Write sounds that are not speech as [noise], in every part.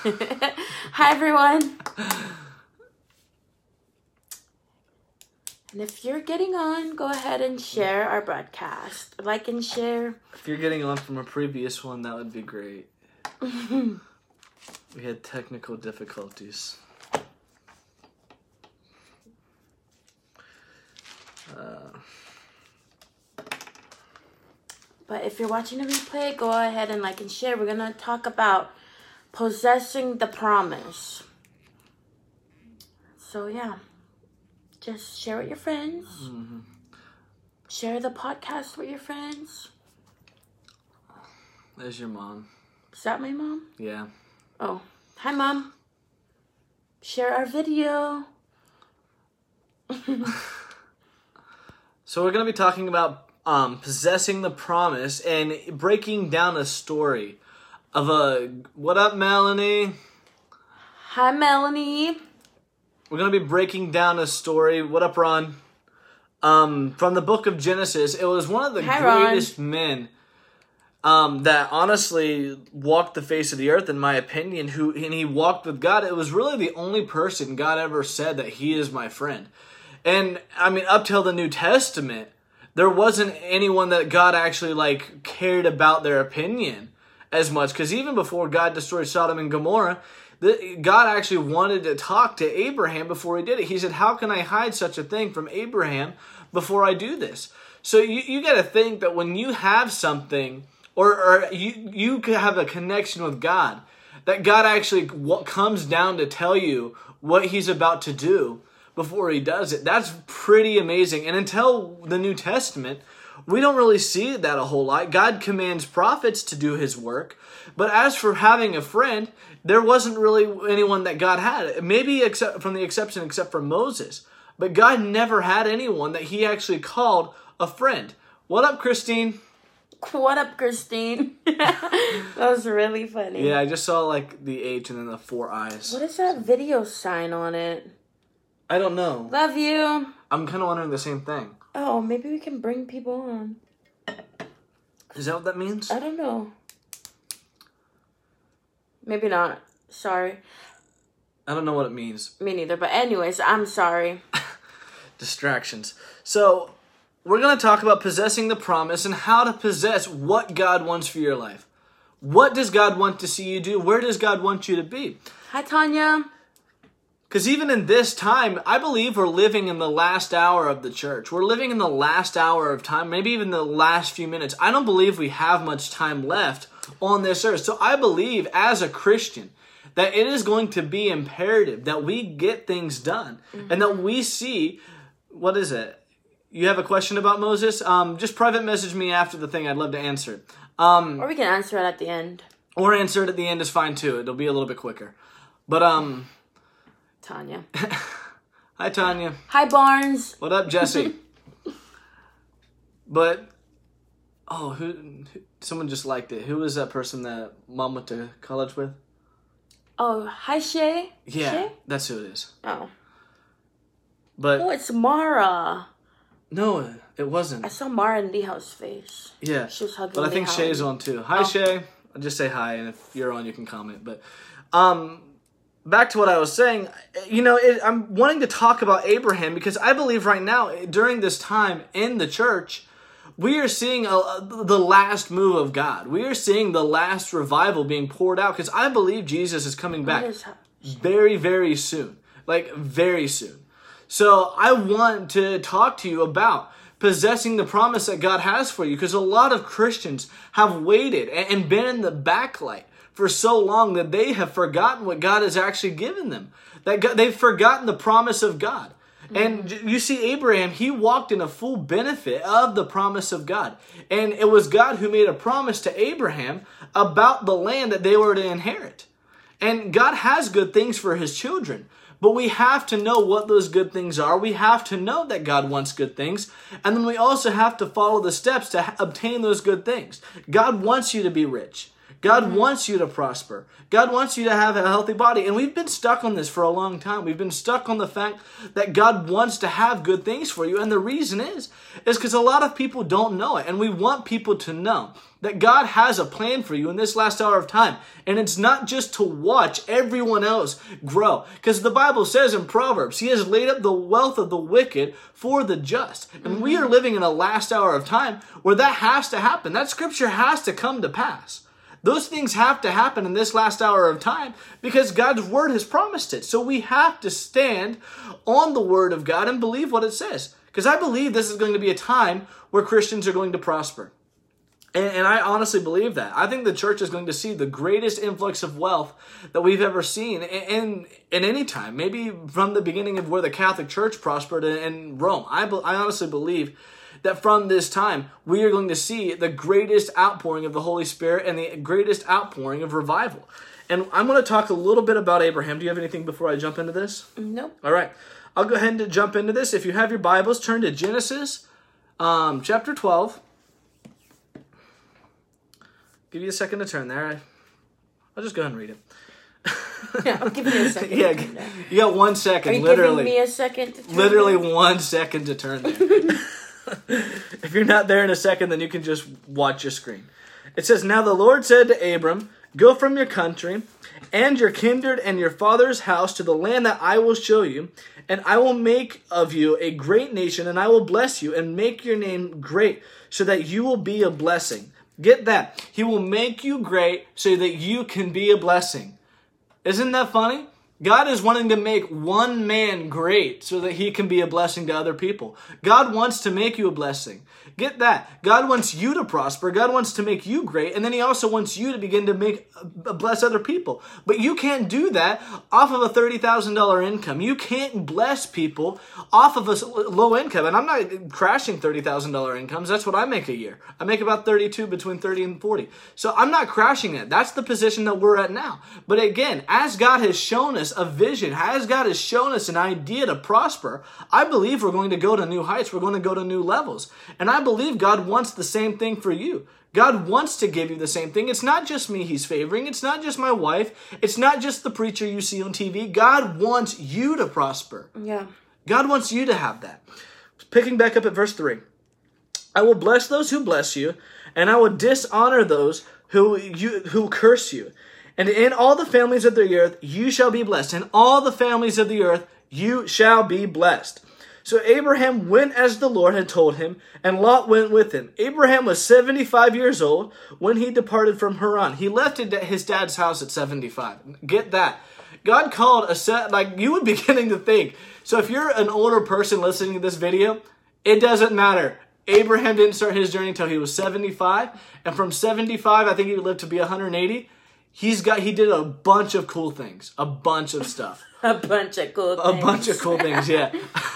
[laughs] Hi, everyone. And if you're getting on, go ahead and share our broadcast. Like and share. If you're getting on from a previous one, that would be great. [laughs] we had technical difficulties. Uh, But if you're watching a replay, go ahead and like and share. We're going to talk about possessing the promise. So, yeah. Just share with your friends. mhm. Share the podcast with your friends. There's your mom. Is that my mom? Yeah. Oh, hi, mom. Share our video. [laughs] So we're going to be talking about um, possessing the promise and breaking down a story of a. What up, Melanie? Hi, Melanie. We're going to be breaking down a story. What up, Ron? Um, from the book of Genesis. It was one of the Hi, Ron. greatest men um, that honestly walked the face of the earth, in my opinion. Who and he walked with God. It was really the only person God ever said that He is my friend. And I mean, up till the New Testament, there wasn't anyone that God actually like cared about their opinion as much. Because even before God destroyed Sodom and Gomorrah, the, God actually wanted to talk to Abraham before he did it. He said, How can I hide such a thing from Abraham before I do this? So you, you got to think that when you have something or, or you, you have a connection with God, that God actually what comes down to tell you what he's about to do before he does it. That's pretty amazing. And until the New Testament, we don't really see that a whole lot. God commands prophets to do his work. But as for having a friend, there wasn't really anyone that God had. Maybe except from the exception except for Moses. But God never had anyone that he actually called a friend. What up, Christine? What up, Christine? [laughs] that was really funny. Yeah, I just saw like the H and then the four eyes. What is that video sign on it? I don't know. Love you. I'm kind of wondering the same thing. Oh, maybe we can bring people on. Is that what that means? I don't know. Maybe not. Sorry. I don't know what it means. Me neither. But, anyways, I'm sorry. [laughs] Distractions. So, we're going to talk about possessing the promise and how to possess what God wants for your life. What does God want to see you do? Where does God want you to be? Hi, Tanya. Because even in this time, I believe we're living in the last hour of the church. We're living in the last hour of time, maybe even the last few minutes. I don't believe we have much time left on this earth. So I believe as a Christian that it is going to be imperative that we get things done and that we see what is it? You have a question about Moses? Um, just private message me after the thing. I'd love to answer it. Um, Or we can answer it at the end. or answer it at the end is fine too. It'll be a little bit quicker. But um, Tanya. [laughs] hi Tanya. Hi, Barnes. What up, Jesse? [laughs] but oh, who, who? Someone just liked it. Who was that person that mom went to college with? Oh, hi, Shay. Yeah, Shay? that's who it is. Oh. But Oh, it's Mara. no, it wasn't. I saw Mara in Leo's face. Yeah, She was hugging but I think. Shay's on too. Hi, Oh. Shay. I'll just say hi, and if you're on, you can comment. But um, back to what I was saying. You know, it, I'm wanting to talk about Abraham because I believe right now during this time in the church. We are seeing a, the last move of God. We are seeing the last revival being poured out because I believe Jesus is coming back very, very soon. Like, very soon. So, I want to talk to you about possessing the promise that God has for you because a lot of Christians have waited and and been in the backlight for so long that they have forgotten what God has actually given them. That God, they've forgotten the promise of God. And mm-hmm. you see, Abraham, he walked in a full benefit of the promise of God. And it was God who made a promise to Abraham about the land that they were to inherit. And God has good things for his children. But we have to know what those good things are. We have to know that God wants good things. And then we also have to follow the steps to obtain those good things. God wants you to be rich. God mm-hmm. wants you to prosper. God wants you to have a healthy body. And we've been stuck on this for a long time. We've been stuck on the fact that God wants to have good things for you. And the reason is, is because a lot of people don't know it. And we want people to know that God has a plan for you in this last hour of time. And it's not just to watch everyone else grow. Because the Bible says in Proverbs, He has laid up the wealth of the wicked for the just. And we mm-hmm. are living in a last hour of time where that has to happen. That scripture has to come to pass. Those things have to happen in this last hour of time because God's word has promised it. So we have to stand on the word of God and believe what it says. Because I believe this is going to be a time where Christians are going to prosper. And, and, I honestly believe that. I think the church is going to see the greatest influx of wealth that we've ever seen in, in, in any time. Maybe from the beginning of where the Catholic Church prospered in, in Rome. I, I honestly believe that from this time we are going to see the greatest outpouring of the Holy Spirit and the greatest outpouring of revival. And I'm going to talk a little bit about Abraham. Do you have anything before I jump into this? Nope. All right. I'll go ahead and jump into this. If you have your Bibles, turn to Genesis um, chapter 12. Give you a second to turn there. I'll just go ahead and read it. yeah, I'll give you a second. [laughs] yeah, you got one second. Are you literally, giving me a second? To turn literally there? one second to turn there. [laughs] [laughs] if you're not there in a second, then you can just watch your screen. It says, Now the Lord said to Abram, Go from your country and your kindred and your father's house to the land that I will show you, and I will make of you a great nation, and I will bless you and make your name great, so that you will be a blessing. Get that. He will make you great so that you can be a blessing. Isn't that funny? God is wanting to make one man great so that he can be a blessing to other people. God wants to make you a blessing. Get that. God wants you to prosper. God wants to make you great. And then he also wants you to begin to make uh, bless other people. But you can't do that off of a $30,000 income. You can't bless people off of a low income. And I'm not crashing $30,000 incomes. That's what I make a year. I make about 32 between 30 and 40. So I'm not crashing it. That's the position that we're at now. But again, as God has shown us a vision, as God has shown us an idea to prosper, I believe we're going to go to new heights. We're going to go to new levels. And I believe God wants the same thing for you. God wants to give you the same thing. It's not just me he's favoring. It's not just my wife. It's not just the preacher you see on TV. God wants you to prosper. Yeah. God wants you to have that. Picking back up at verse 3. I will bless those who bless you, and I will dishonor those who you who curse you. And in all the families of the earth you shall be blessed. In all the families of the earth you shall be blessed. So Abraham went as the Lord had told him, and Lot went with him. Abraham was 75 years old when he departed from Haran. He left his dad's house at 75. Get that. God called a set, like you would be [laughs] beginning to think. So if you're an older person listening to this video, it doesn't matter. Abraham didn't start his journey until he was 75. And from 75, I think he lived to be 180. He's got, he did a bunch of cool things, a bunch of stuff. [laughs] A bunch of cool A things. bunch of cool things, yeah.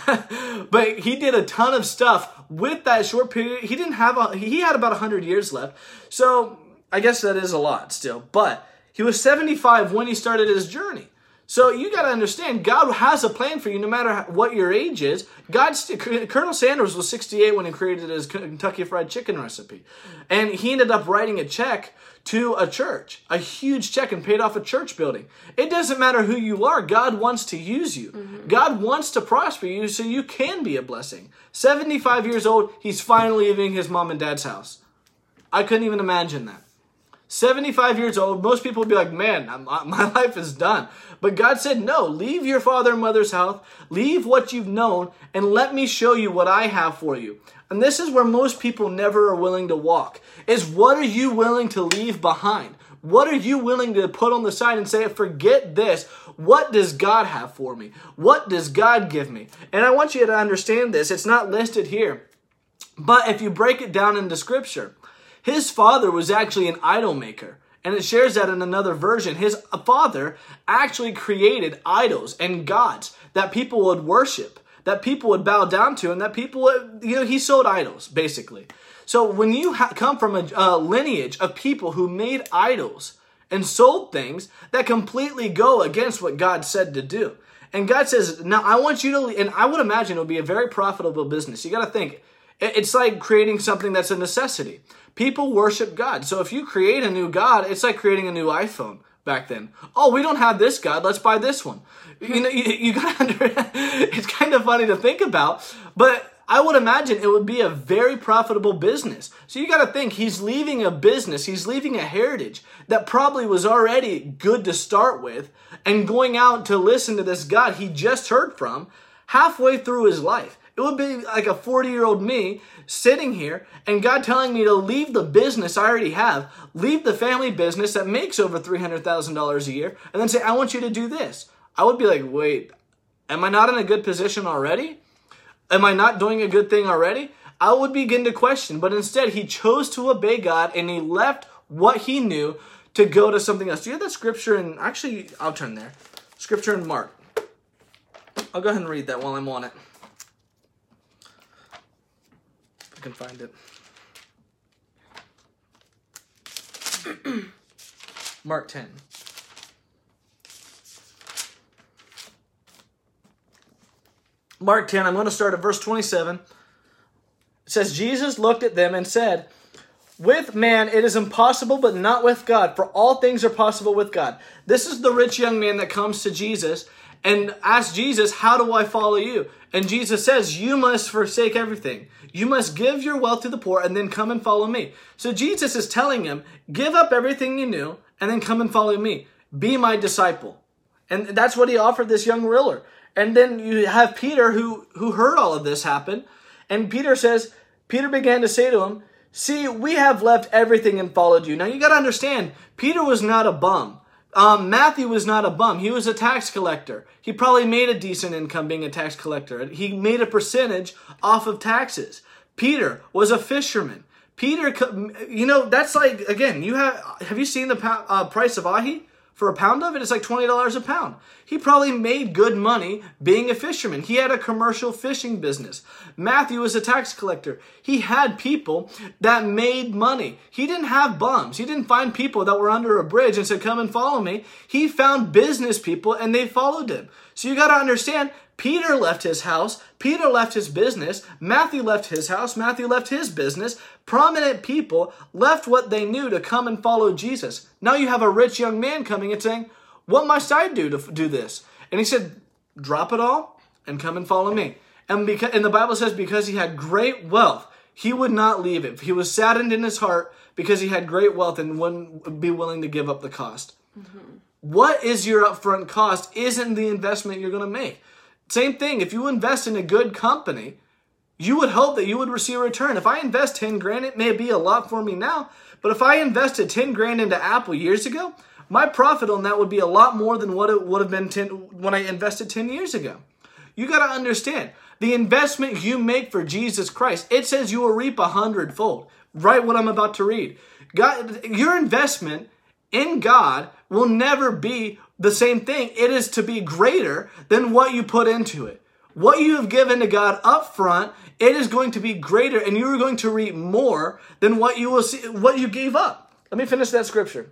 [laughs] but he did a ton of stuff with that short period. He didn't have a, he had about 100 years left. So I guess that is a lot still. But he was 75 when he started his journey. So you got to understand, God has a plan for you no matter what your age is. God, st- Colonel Sanders was 68 when he created his Kentucky Fried Chicken recipe. And he ended up writing a check to a church, a huge check, and paid off a church building. It doesn't matter who you are, God wants to use you. Mm-hmm. God wants to prosper you so you can be a blessing. 75 years old, he's finally leaving his mom and dad's house. I couldn't even imagine that. 75 years old, most people would be like, man, [laughs] my life is done. But God said, no, leave your father and mother's house, leave what you've known, and let me show you what I have for you. And this is where most people never are willing to walk, is what are you willing to leave behind? What are you willing to put on the side and say, forget this? What does God have for me? What does God give me? And I want you to understand this. It's not listed here. But if you break it down into scripture, his father was actually an idol maker. And it shares that in another version. His father actually created idols and gods that people would worship, that people would bow down to, and that people would, you know, he sold idols, basically. So when you ha- come from a, a lineage of people who made idols and sold things that completely go against what God said to do. And God says, now I want you to, and I would imagine it would be a very profitable business. You got to think, It's like creating something that's a necessity. People worship God. So if you create a new God, it's like creating a new iPhone back then. Oh, we don't have this God. Let's buy this one. You know, you, you gotta, [laughs] understand. it's kind of funny to think about, but I would imagine it would be a very profitable business. So you got to think he's leaving a business, he's leaving a heritage that probably was already good to start with and going out to listen to this God he just heard from halfway through his life. It would be like a 40 year old me sitting here and God telling me to leave the business I already have, leave the family business that makes over $300,000 a year, and then say, I want you to do this. I would be like, wait, am I not in a good position already? Am I not doing a good thing already? I would begin to question, but instead he chose to obey God and he left what he knew to go to something else. Do you have that scripture in, actually, I'll turn there. Scripture in Mark. I'll go ahead and read that while I'm on it. If I can find it. [clears throat] Mark 10. Mark 10, I'm going to start at verse 27. It says, Jesus looked at them and said, With man it is impossible, but not with God, for all things are possible with God. This is the rich young man that comes to Jesus and asks Jesus, How do I follow you? And Jesus says, You must forsake everything. You must give your wealth to the poor and then come and follow me. So Jesus is telling him, Give up everything you knew and then come and follow me. Be my disciple. And that's what he offered this young ruler. And then you have Peter who, who heard all of this happen. And Peter says, Peter began to say to him, See, we have left everything and followed you. Now you got to understand, Peter was not a bum. Um, Matthew was not a bum. He was a tax collector. He probably made a decent income being a tax collector. He made a percentage off of taxes. Peter was a fisherman. Peter, you know, that's like again. You have have you seen the uh, price of ahi? For a pound of it, it's like $20 a pound. He probably made good money being a fisherman. He had a commercial fishing business. Matthew was a tax collector. He had people that made money. He didn't have bums. He didn't find people that were under a bridge and said, come and follow me. He found business people and they followed him. So you got to understand, Peter left his house. Peter left his business. Matthew left his house. Matthew left his business. Prominent people left what they knew to come and follow Jesus. Now you have a rich young man coming and saying, What must I do to do this? And he said, Drop it all and come and follow me. And, because, and the Bible says, because he had great wealth, he would not leave it. He was saddened in his heart because he had great wealth and wouldn't be willing to give up the cost. Mm-hmm. What is your upfront cost isn't the investment you're going to make. Same thing, if you invest in a good company, you would hope that you would receive a return. If I invest 10 grand, it may be a lot for me now, but if I invested 10 grand into Apple years ago, my profit on that would be a lot more than what it would have been 10, when I invested 10 years ago. You got to understand, the investment you make for Jesus Christ, it says you will reap a hundredfold. Right what I'm about to read. God, your investment in God will never be the same thing. It is to be greater than what you put into it. What you have given to God up front, it is going to be greater and you are going to reap more than what you will see, what you gave up. Let me finish that scripture.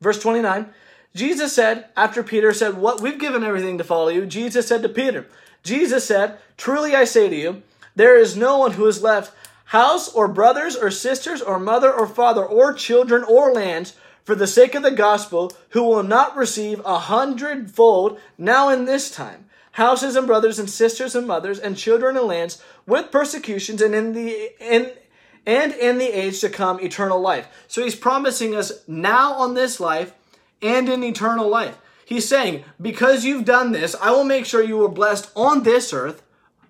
Verse 29. Jesus said, after Peter said, What we've given everything to follow you, Jesus said to Peter, Jesus said, Truly I say to you, there is no one who has left house or brothers or sisters or mother or father or children or lands for the sake of the gospel, who will not receive a hundredfold now in this time houses and brothers and sisters and mothers and children and lands with persecutions and in the in and in the age to come eternal life. So he's promising us now on this life and in eternal life. He's saying, because you've done this, I will make sure you are blessed on this earth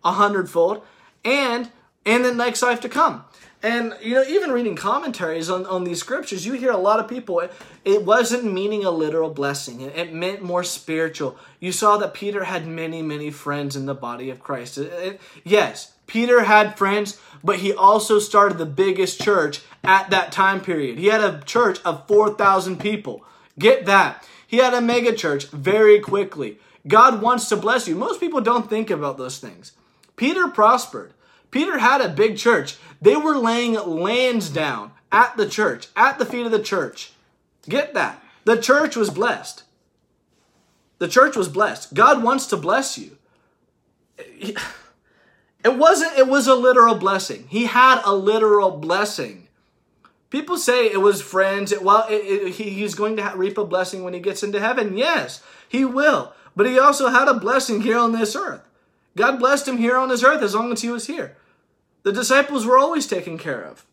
a hundredfold and in the next life to come. And you know, even reading commentaries on, on these scriptures, you hear a lot of people. It, it wasn't meaning a literal blessing; it, it, meant more spiritual. You saw that Peter had many, many friends in the body of Christ. It, yes, Peter had friends, but he also started the biggest church at that time period. He had a church of four thousand people. Get that? He had a mega church very quickly. God wants to bless you. Most people don't think about those things. Peter prospered. Peter had a big church. They were laying lands down at the church, at the feet of the church. Get that. The church was blessed. The church was blessed. God wants to bless you. It wasn't, it was a literal blessing. He had a literal blessing. People say it was friends. Well, it, it, he, he's going to reap a blessing when he gets into heaven. Yes, he will. But he also had a blessing here on this earth. God blessed him here on his earth as long as he was here. The disciples were always taken care of.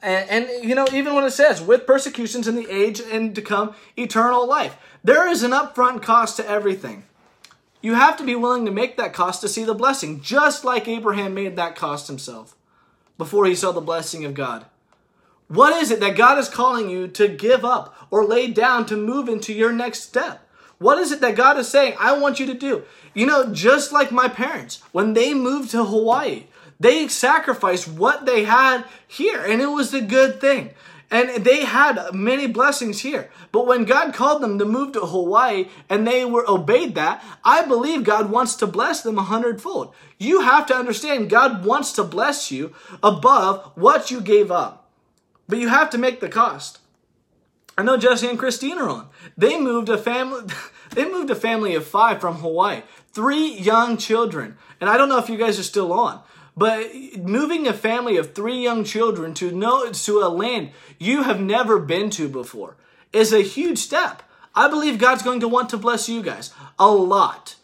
And, and, you know, even when it says, with persecutions in the age and to come, eternal life, there is an upfront cost to everything. You have to be willing to make that cost to see the blessing, just like Abraham made that cost himself before he saw the blessing of God. What is it that God is calling you to give up or lay down to move into your next step? What is it that God is saying, I want you to do? You know, just like my parents, when they moved to Hawaii, they sacrificed what they had here, and it was a good thing. And they had many blessings here. But when God called them to move to Hawaii and they were obeyed that, I believe God wants to bless them a hundredfold. You have to understand God wants to bless you above what you gave up. But you have to make the cost. I know Jesse and Christine are on. They moved a family [laughs] they moved a family of 5 from Hawaii. 3 young children. And I don't know if you guys are still on. But moving a family of three young children to know to a land you have never been to before is a huge step. I believe God's going to want to bless you guys a lot.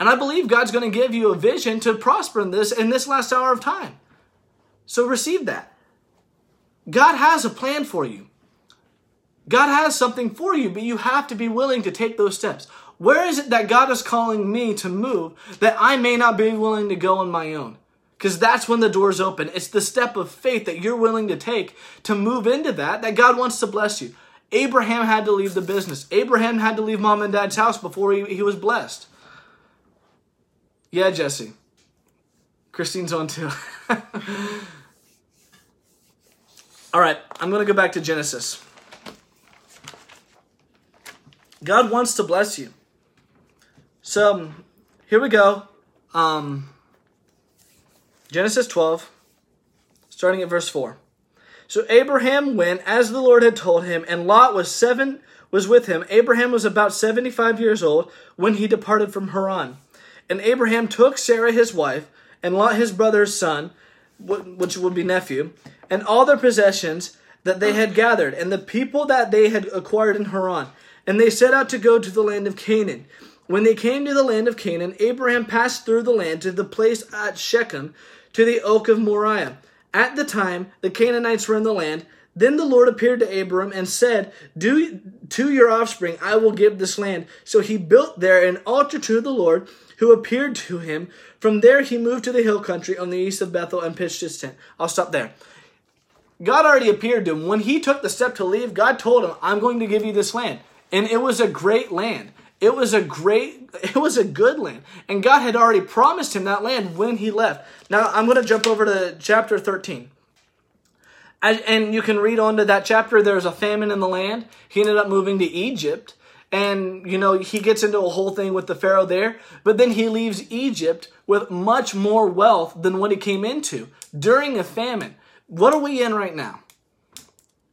And I believe God's going to give you a vision to prosper in this in this last hour of time. So receive that. God has a plan for you. God has something for you, but you have to be willing to take those steps. Where is it that God is calling me to move that I may not be willing to go on my own? Because that's when the doors open. It's the step of faith that you're willing to take to move into that, that God wants to bless you. Abraham had to leave the business. Abraham had to leave mom and dad's house before he, he was blessed. Yeah, Jesse. Christine's on too. [laughs] All right, I'm going to go back to Genesis. God wants to bless you. So here we go. Um, Genesis 12, starting at verse 4. So Abraham went as the Lord had told him, and Lot was seven was with him. Abraham was about 75 years old when he departed from Haran. And Abraham took Sarah his wife, and Lot his brother's son, which would be nephew, and all their possessions that they had gathered, and the people that they had acquired in Haran. And they set out to go to the land of Canaan. When they came to the land of Canaan, Abraham passed through the land to the place at Shechem, to the oak of Moriah. At the time, the Canaanites were in the land. Then the Lord appeared to Abram and said, Do to your offspring I will give this land. So he built there an altar to the Lord, who appeared to him. From there he moved to the hill country on the east of Bethel and pitched his tent. I'll stop there. God already appeared to him. When he took the step to leave, God told him, I'm going to give you this land. And it was a great land. It was a great, [laughs] it was a good land. And God had already promised him that land when he left. Now I'm going to jump over to chapter 13. And you can read on to that chapter. There's a famine in the land. He ended up moving to Egypt. And, you know, he gets into a whole thing with the Pharaoh there. But then he leaves Egypt with much more wealth than what he came into during a famine. What are we in right now?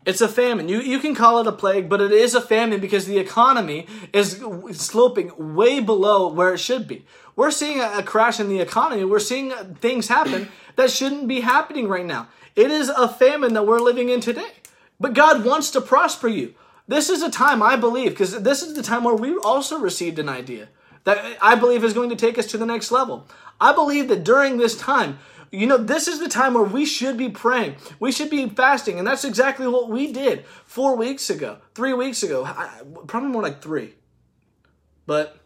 It's a famine. You, you can call it a plague, but it is a famine because the economy is sloping way below where it should be. We're seeing a, a crash in the economy. We're seeing things happen [clears throat] that shouldn't be happening right now. It is a famine that we're living in today. But God wants to prosper you. This is a time, I believe, because this is the time where we also received an idea that I believe is going to take us to the next level. I believe that during this time, you know, this is the time where we should be praying. We should be fasting. And that's exactly what we did four weeks ago, three weeks ago, probably more like three. But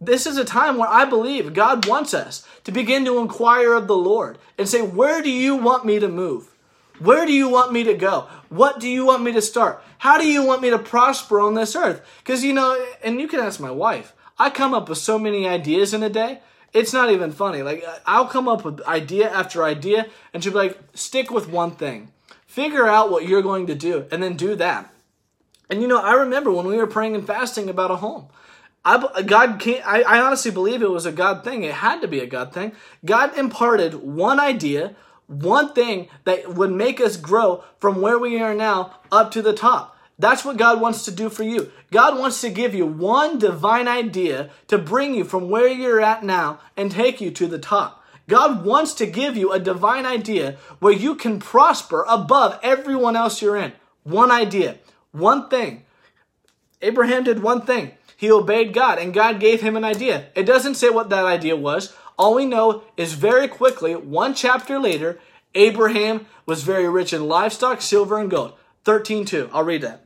this is a time where I believe God wants us to begin to inquire of the Lord and say, Where do you want me to move? Where do you want me to go? What do you want me to start? How do you want me to prosper on this earth? Because, you know, and you can ask my wife, I come up with so many ideas in a day it's not even funny. Like I'll come up with idea after idea, and she'll be like, "Stick with one thing. Figure out what you're going to do, and then do that." And you know, I remember when we were praying and fasting about a home. I, God I, I honestly believe it was a God thing. It had to be a God thing. God imparted one idea, one thing that would make us grow from where we are now up to the top. That's what God wants to do for you. God wants to give you one divine idea to bring you from where you're at now and take you to the top. God wants to give you a divine idea where you can prosper above everyone else you're in. One idea, one thing. Abraham did one thing. He obeyed God and God gave him an idea. It doesn't say what that idea was. All we know is very quickly, one chapter later, Abraham was very rich in livestock, silver, and gold. 13.2. I'll read that.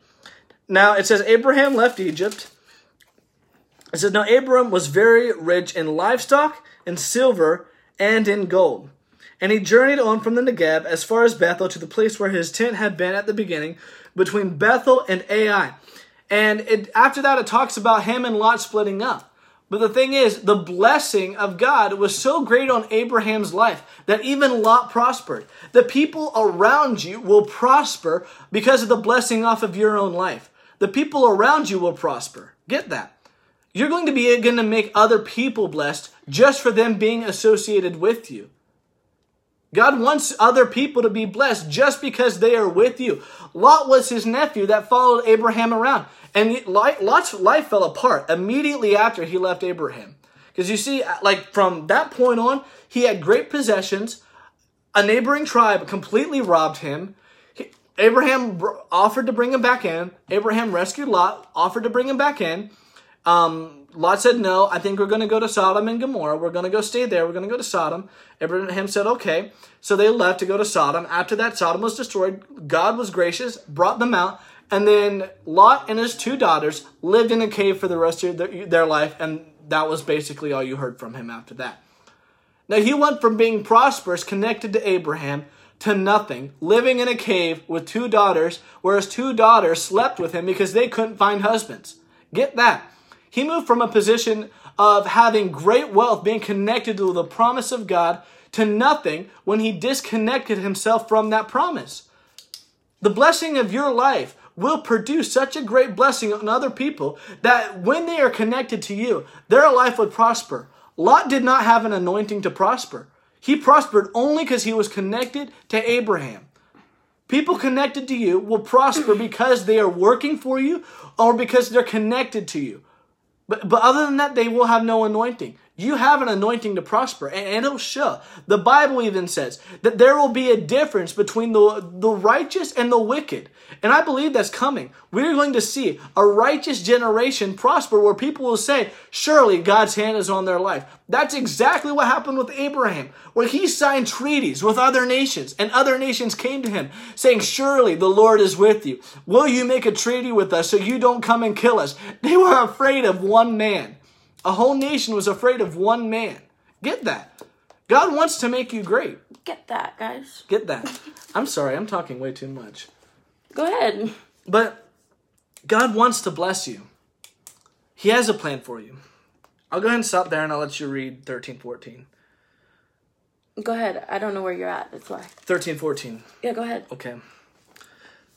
Now it says Abraham left Egypt. It says now Abraham was very rich in livestock, in silver, and in gold. And he journeyed on from the Negeb as far as Bethel to the place where his tent had been at the beginning, between Bethel and Ai. And it, after that, it talks about him and Lot splitting up. But the thing is, the blessing of God was so great on Abraham's life that even Lot prospered. The people around you will prosper because of the blessing off of your own life. The people around you will prosper. Get that. You're going to be going to make other people blessed just for them being associated with you. God wants other people to be blessed just because they are with you. Lot was his nephew that followed Abraham around. And Lot's life fell apart immediately after he left Abraham. Because you see, uh, like from that point on, he had great possessions. A neighboring tribe completely robbed him. Abraham offered to bring him back in. Abraham rescued Lot, offered to bring him back in. Um, Lot said, No, I think we're going to go to Sodom and Gomorrah. We're going to go stay there. We're going to go to Sodom. Abraham said, Okay. So they left to go to Sodom. After that, Sodom was destroyed. God was gracious, brought them out. And then Lot and his two daughters lived in a cave for the rest of their life. And that was basically all you heard from him after that. Now, he went from being prosperous, connected to Abraham, to nothing, living in a cave with two daughters, whereas two daughters slept with him because they couldn't find husbands. Get that. He moved from a position of having great wealth, being connected to the promise of God, to nothing when he disconnected himself from that promise. The blessing of your life will produce such a great blessing on other people that when they are connected to you, their life would prosper. Lot did not have an anointing to prosper. He prospered only because he was connected to Abraham. People connected to you will prosper because they are working for you or because they're connected to you. But, but other than that, they will have no anointing. You have an anointing to prosper, and, it'll show. The Bible even says that there will be a difference between the, the righteous and the wicked. And I believe that's coming. We're going to see a righteous generation prosper where people will say, surely God's hand is on their life. That's exactly what happened with Abraham, where he signed treaties with other nations, and other nations came to him saying, Surely the Lord is with you. Will you make a treaty with us so you don't come and kill us? They were afraid of one man. A whole nation was afraid of one man. Get that. God wants to make you great. Get that, guys. Get that. [laughs] I'm sorry, I'm talking way too much. Go ahead. But God wants to bless you. He has a plan for you. I'll go ahead and stop there and I'll let you read 13, 14. Go ahead. I don't know where you're at. That's why. 13, 14. Yeah, go ahead. Okay.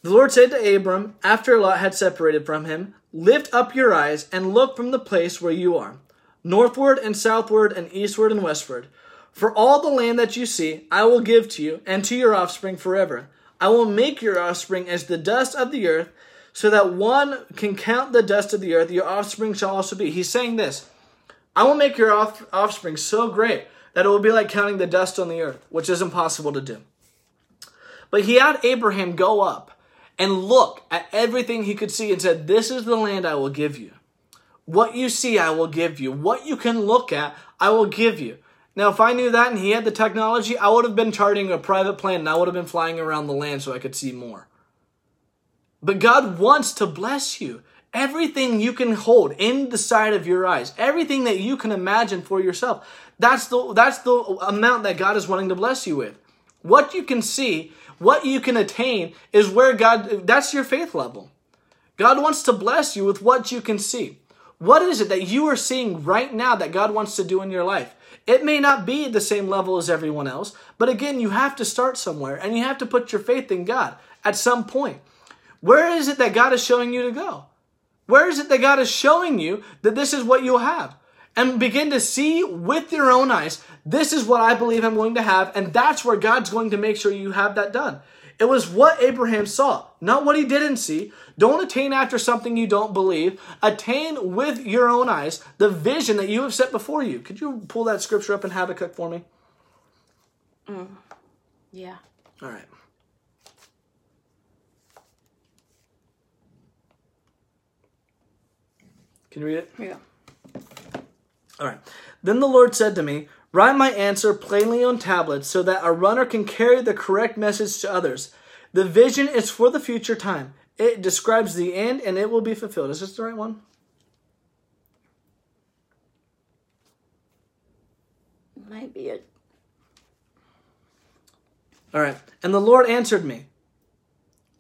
The Lord said to Abram, after Lot had separated from him, Lift up your eyes and look from the place where you are, northward and southward and eastward and westward. For all the land that you see, I will give to you and to your offspring forever. I will make your offspring as the dust of the earth, so that one can count the dust of the earth. Your offspring shall also be. He's saying this I will make your off- offspring so great that it will be like counting the dust on the earth, which is impossible to do. But he had Abraham go up and look at everything he could see and said, This is the land I will give you. What you see, I will give you. What you can look at, I will give you. Now, if I knew that and he had the technology, I would have been charting a private plane and I would have been flying around the land so I could see more. But God wants to bless you. Everything you can hold in the side of your eyes, everything that you can imagine for yourself, that's the, that's the amount that God is wanting to bless you with. What you can see what you can attain is where God, that's your faith level. God wants to bless you with what you can see. What is it that you are seeing right now that God wants to do in your life? It may not be the same level as everyone else, but again, you have to start somewhere and you have to put your faith in God at some point. Where is it that God is showing you to go? Where is it that God is showing you that this is what you'll have? And begin to see with your own eyes this is what I believe I'm going to have, and that's where God's going to make sure you have that done. It was what Abraham saw, not what he didn't see. Don't attain after something you don't believe. Attain with your own eyes the vision that you have set before you. Could you pull that scripture up in Habakkuk for me? Mm. Yeah. All right. Can you read it? Yeah. All right. Then the Lord said to me, Write my answer plainly on tablets so that a runner can carry the correct message to others. The vision is for the future time. It describes the end and it will be fulfilled. Is this the right one? Might be it. All right. And the Lord answered me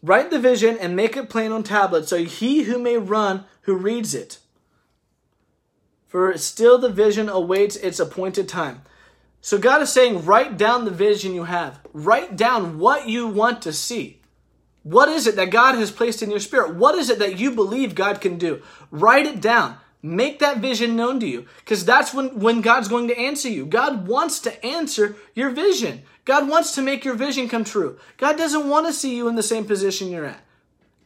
Write the vision and make it plain on tablets so he who may run who reads it. For still the vision awaits its appointed time. So God is saying, write down the vision you have. Write down what you want to see. What is it that God has placed in your spirit? What is it that you believe God can do? Write it down. Make that vision known to you because that's when, when God's going to answer you. God wants to answer your vision. God wants to make your vision come true. God doesn't want to see you in the same position you're at.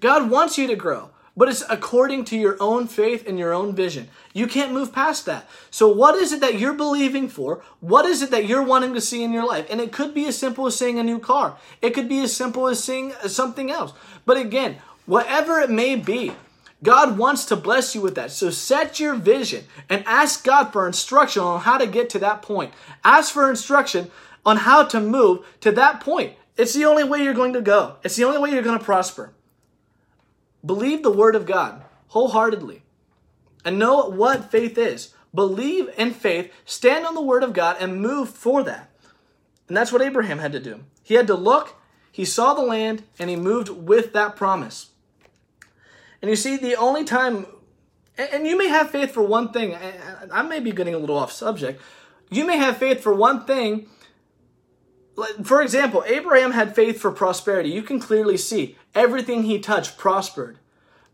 God wants you to grow but it's according to your own faith and your own vision. You can't move past that. So, what is it that you're believing for? What is it that you're wanting to see in your life? And it could be as simple as seeing a new car, it could be as simple as seeing something else. But again, whatever it may be, God wants to bless you with that. So set your vision and ask God for instruction on how to get to that point. Ask for instruction on how to move to that point. It's the only way you're going to go. It's the only way you're going to prosper. Believe the word of God wholeheartedly and know what faith is. Believe in faith, stand on the word of God, and move for that. And that's what Abraham had to do. He had to look, he saw the land, and he moved with that promise. And you see, the only time, and you may have faith for one thing, I may be getting a little off subject. You may have faith for one thing. For example, Abraham had faith for prosperity. You can clearly see everything he touched prospered.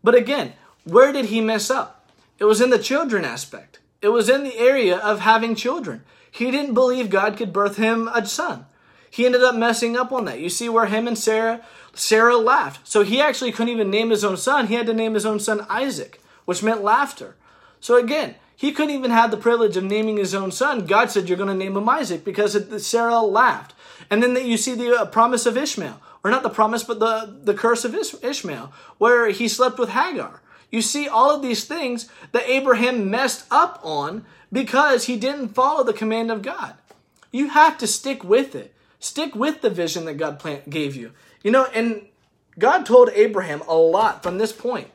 But again, where did he mess up? It was in the children aspect. It was in the area of having children. He didn't believe God could birth him a son. He ended up messing up on that. You see where him and Sarah, Sarah laughed. So he actually couldn't even name his own son. He had to name his own son Isaac, which meant laughter. So again, he couldn't even have the privilege of naming his own son. God said, You're going to name him Isaac because Sarah laughed. And then you see the uh, promise of Ishmael or not the promise, but the, the curse of Ishmael, where he slept with Hagar. You see all of these things that Abraham messed up on because he didn't follow the command of God. You have to stick with it. Stick with the vision that God gave you. You know, and God told Abraham a lot from this point.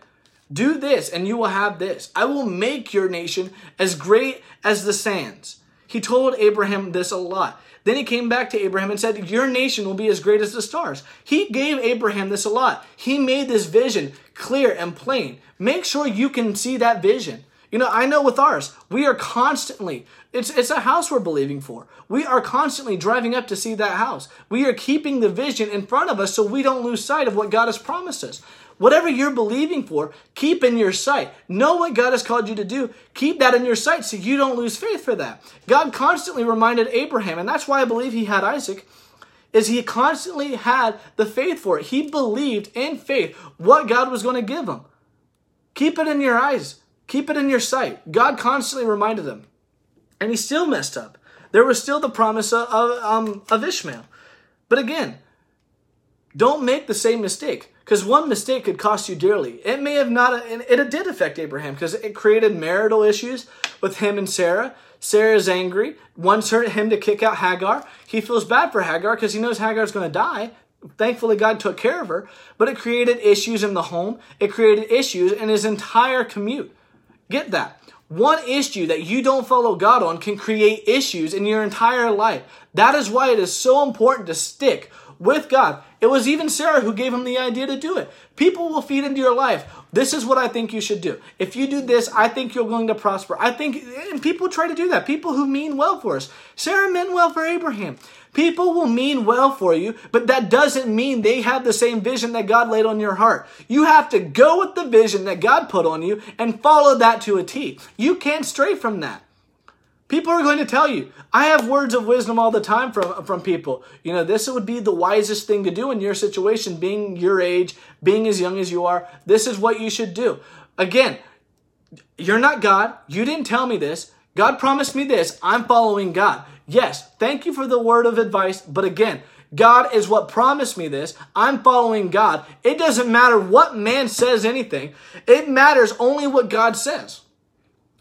Do this and you will have this. I will make your nation as great as the sands. He told Abraham this a lot. Then he came back to Abraham and said, Your nation will be as great as the stars. He gave Abraham this a lot. He made this vision clear and plain. Make sure you can see that vision. You know, I know with ours, we are constantly, it's, it's a house we're believing for. We are constantly driving up to see that house. We are keeping the vision in front of us so we don't lose sight of what God has promised us. Whatever you're believing for, keep in your sight. Know what God has called you to do. Keep that in your sight so you don't lose faith for that. God constantly reminded Abraham, and that's why I believe he had Isaac, is he constantly had the faith for it. He believed in faith what God was going to give him. Keep it in your eyes. Keep it in your sight. God constantly reminded him. And he still messed up. There was still the promise of, um, of Ishmael. But again, don't make the same mistake. Because one mistake could cost you dearly. It may have not, and it did affect Abraham because it created marital issues with him and Sarah. Sarah's angry, wants her, him to kick out Hagar. He feels bad for Hagar because he knows Hagar's going to die. Thankfully, God took care of her, but it created issues in the home. It created issues in his entire commute. Get that. One issue that you don't follow God on can create issues in your entire life. That is why it is so important to stick with God. It was even Sarah who gave him the idea to do it. People will feed into your life. This is what I think you should do. If you do this, I think you're going to prosper. I think, and people try to do that. People who mean well for us. Sarah meant well for Abraham. People will mean well for you, but that doesn't mean they have the same vision that God laid on your heart. You have to go with the vision that God put on you and follow that to a T. You can't stray from that. People are going to tell you. I have words of wisdom all the time from, from people. You know, this would be the wisest thing to do in your situation, being your age, being as young as you are. This is what you should do. Again, you're not God. You didn't tell me this. God promised me this. I'm following God. Yes, thank you for the word of advice. But again, God is what promised me this. I'm following God. It doesn't matter what man says anything. It matters only what God says.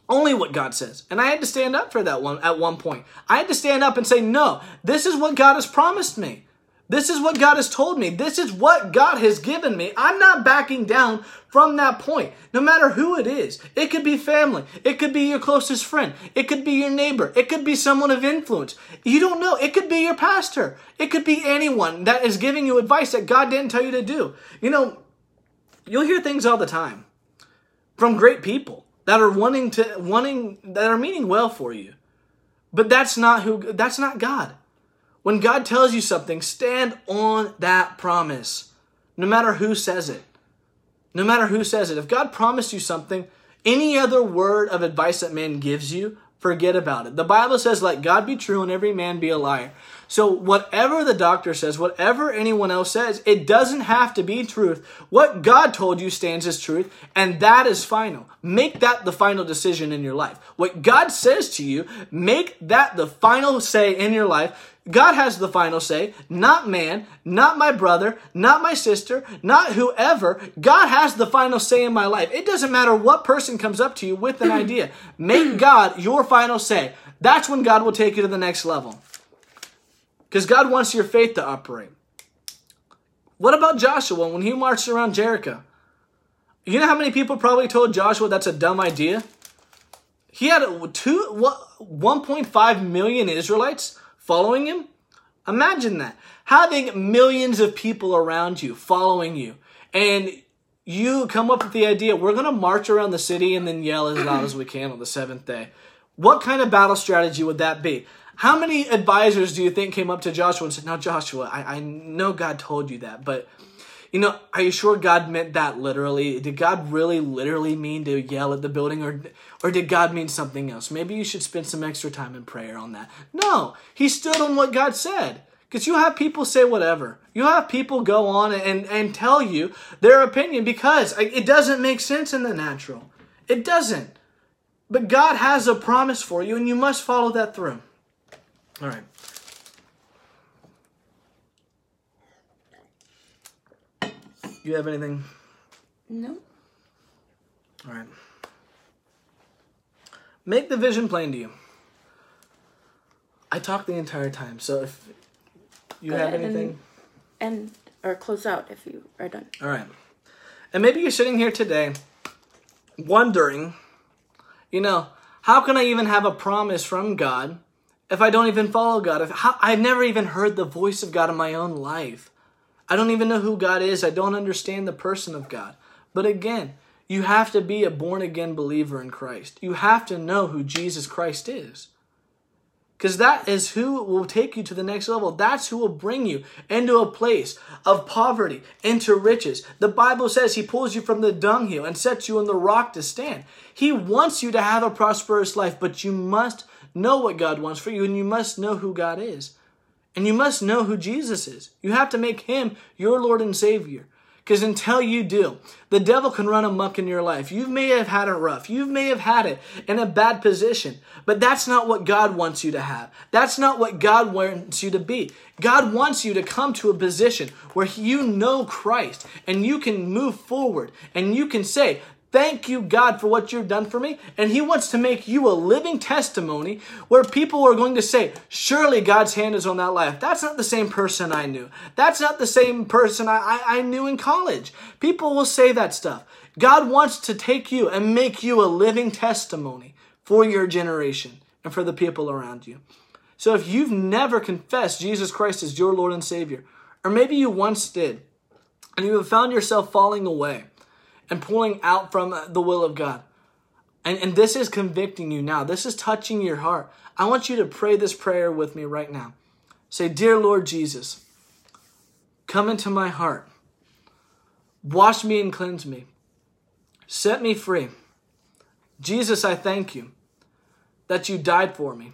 Only what God says. And I had to stand up for that one at one point. I had to stand up and say, no, this is what God has promised me. This is what God has told me. This is what God has given me. I'm not backing down from that point, no matter who it is. It could be family. It could be your closest friend. It could be your neighbor. It could be someone of influence. You don't know. It could be your pastor. It could be anyone that is giving you advice that God didn't tell you to do. You know, you'll hear things all the time from great people that are wanting to wanting that are meaning well for you. But that's not who that's not God. When God tells you something, stand on that promise. No matter who says it. No matter who says it. If God promised you something, any other word of advice that man gives you, forget about it. The Bible says, let God be true and every man be a liar. So whatever the doctor says, whatever anyone else says, it doesn't have to be truth. What God told you stands as truth, and that is final. Make that the final decision in your life. What God says to you, make that the final say in your life. God has the final say, not man, not my brother, not my sister, not whoever. God has the final say in my life. It doesn't matter what person comes up to you with an [clears throat] idea. Make God your final say. That's when God will take you to the next level. Because God wants your faith to operate. What about Joshua when he marched around Jericho? You know how many people probably told Joshua that's a dumb idea? He had two, 1.5 million Israelites following him. Imagine that. Having millions of people around you following you. And you come up with the idea, we're going to march around the city and then yell as loud as we can on the seventh day. What kind of battle strategy would that be? How many advisors do you think came up to Joshua and said, Now, Joshua, I, I know God told you that, but you know, are you sure God meant that literally? Did God really literally mean to yell at the building or or did God mean something else? Maybe you should spend some extra time in prayer on that. No, he stood on what God said. Because you have people say whatever. You have people go on and, and tell you their opinion because it doesn't make sense in the natural. It doesn't. But God has a promise for you and you must follow that through. All right. You have anything? No. All right. Make the vision plain to you. I talk the entire time, so if you Go have anything. And, and or close out if you are done. All right. And maybe you're sitting here today wondering, you know, how can I even have a promise from God if I don't even follow God? If how, I've never even heard the voice of God in my own life. I don't even know who God is. I don't understand the person of God. But again, you have to be a born again believer in Christ. You have to know who Jesus Christ is. Because that is who will take you to the next level. That's who will bring you into a place of poverty, into riches. The Bible says He pulls you from the dunghill and sets you on the rock to stand. He wants you to have a prosperous life, but you must know what God wants for you and you must know who God is. And you must know who Jesus is. You have to make Him your Lord and Savior. Because until you do, the devil can run amok in your life. You may have had it rough. You may have had it in a bad position. But that's not what God wants you to have. That's not what God wants you to be. God wants you to come to a position where you know Christ and you can move forward and you can say, Thank you, God, for what you've done for me. And He wants to make you a living testimony where people are going to say, Surely God's hand is on that life. That's not the same person I knew. That's not the same person I, I, I knew in college. People will say that stuff. God wants to take you and make you a living testimony for your generation and for the people around you. So if you've never confessed Jesus Christ as your Lord and Savior, or maybe you once did, and you have found yourself falling away, and pulling out from the will of God. And, and this is convicting you now. This is touching your heart. I want you to pray this prayer with me right now. Say, Dear Lord Jesus, come into my heart. Wash me and cleanse me. Set me free. Jesus, I thank you that you died for me.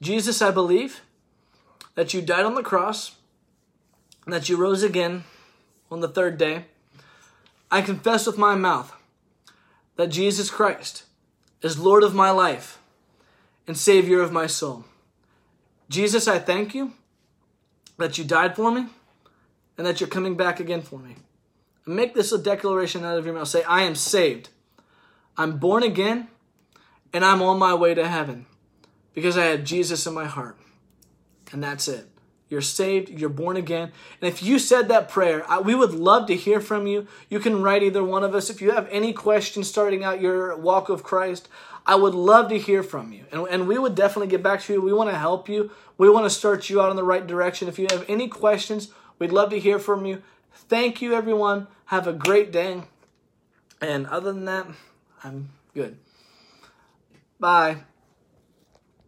Jesus, I believe that you died on the cross, and that you rose again on the third day. I confess with my mouth that Jesus Christ is Lord of my life and Savior of my soul. Jesus, I thank you that you died for me and that you're coming back again for me. Make this a declaration out of your mouth. Say, I am saved. I'm born again and I'm on my way to heaven because I have Jesus in my heart. And that's it. You're saved, you're born again. And if you said that prayer, I, we would love to hear from you. You can write either one of us. If you have any questions starting out your walk of Christ, I would love to hear from you. And, and we would definitely get back to you. We want to help you. We want to start you out in the right direction. If you have any questions, we'd love to hear from you. Thank you, everyone. Have a great day. And other than that, I'm good. Bye.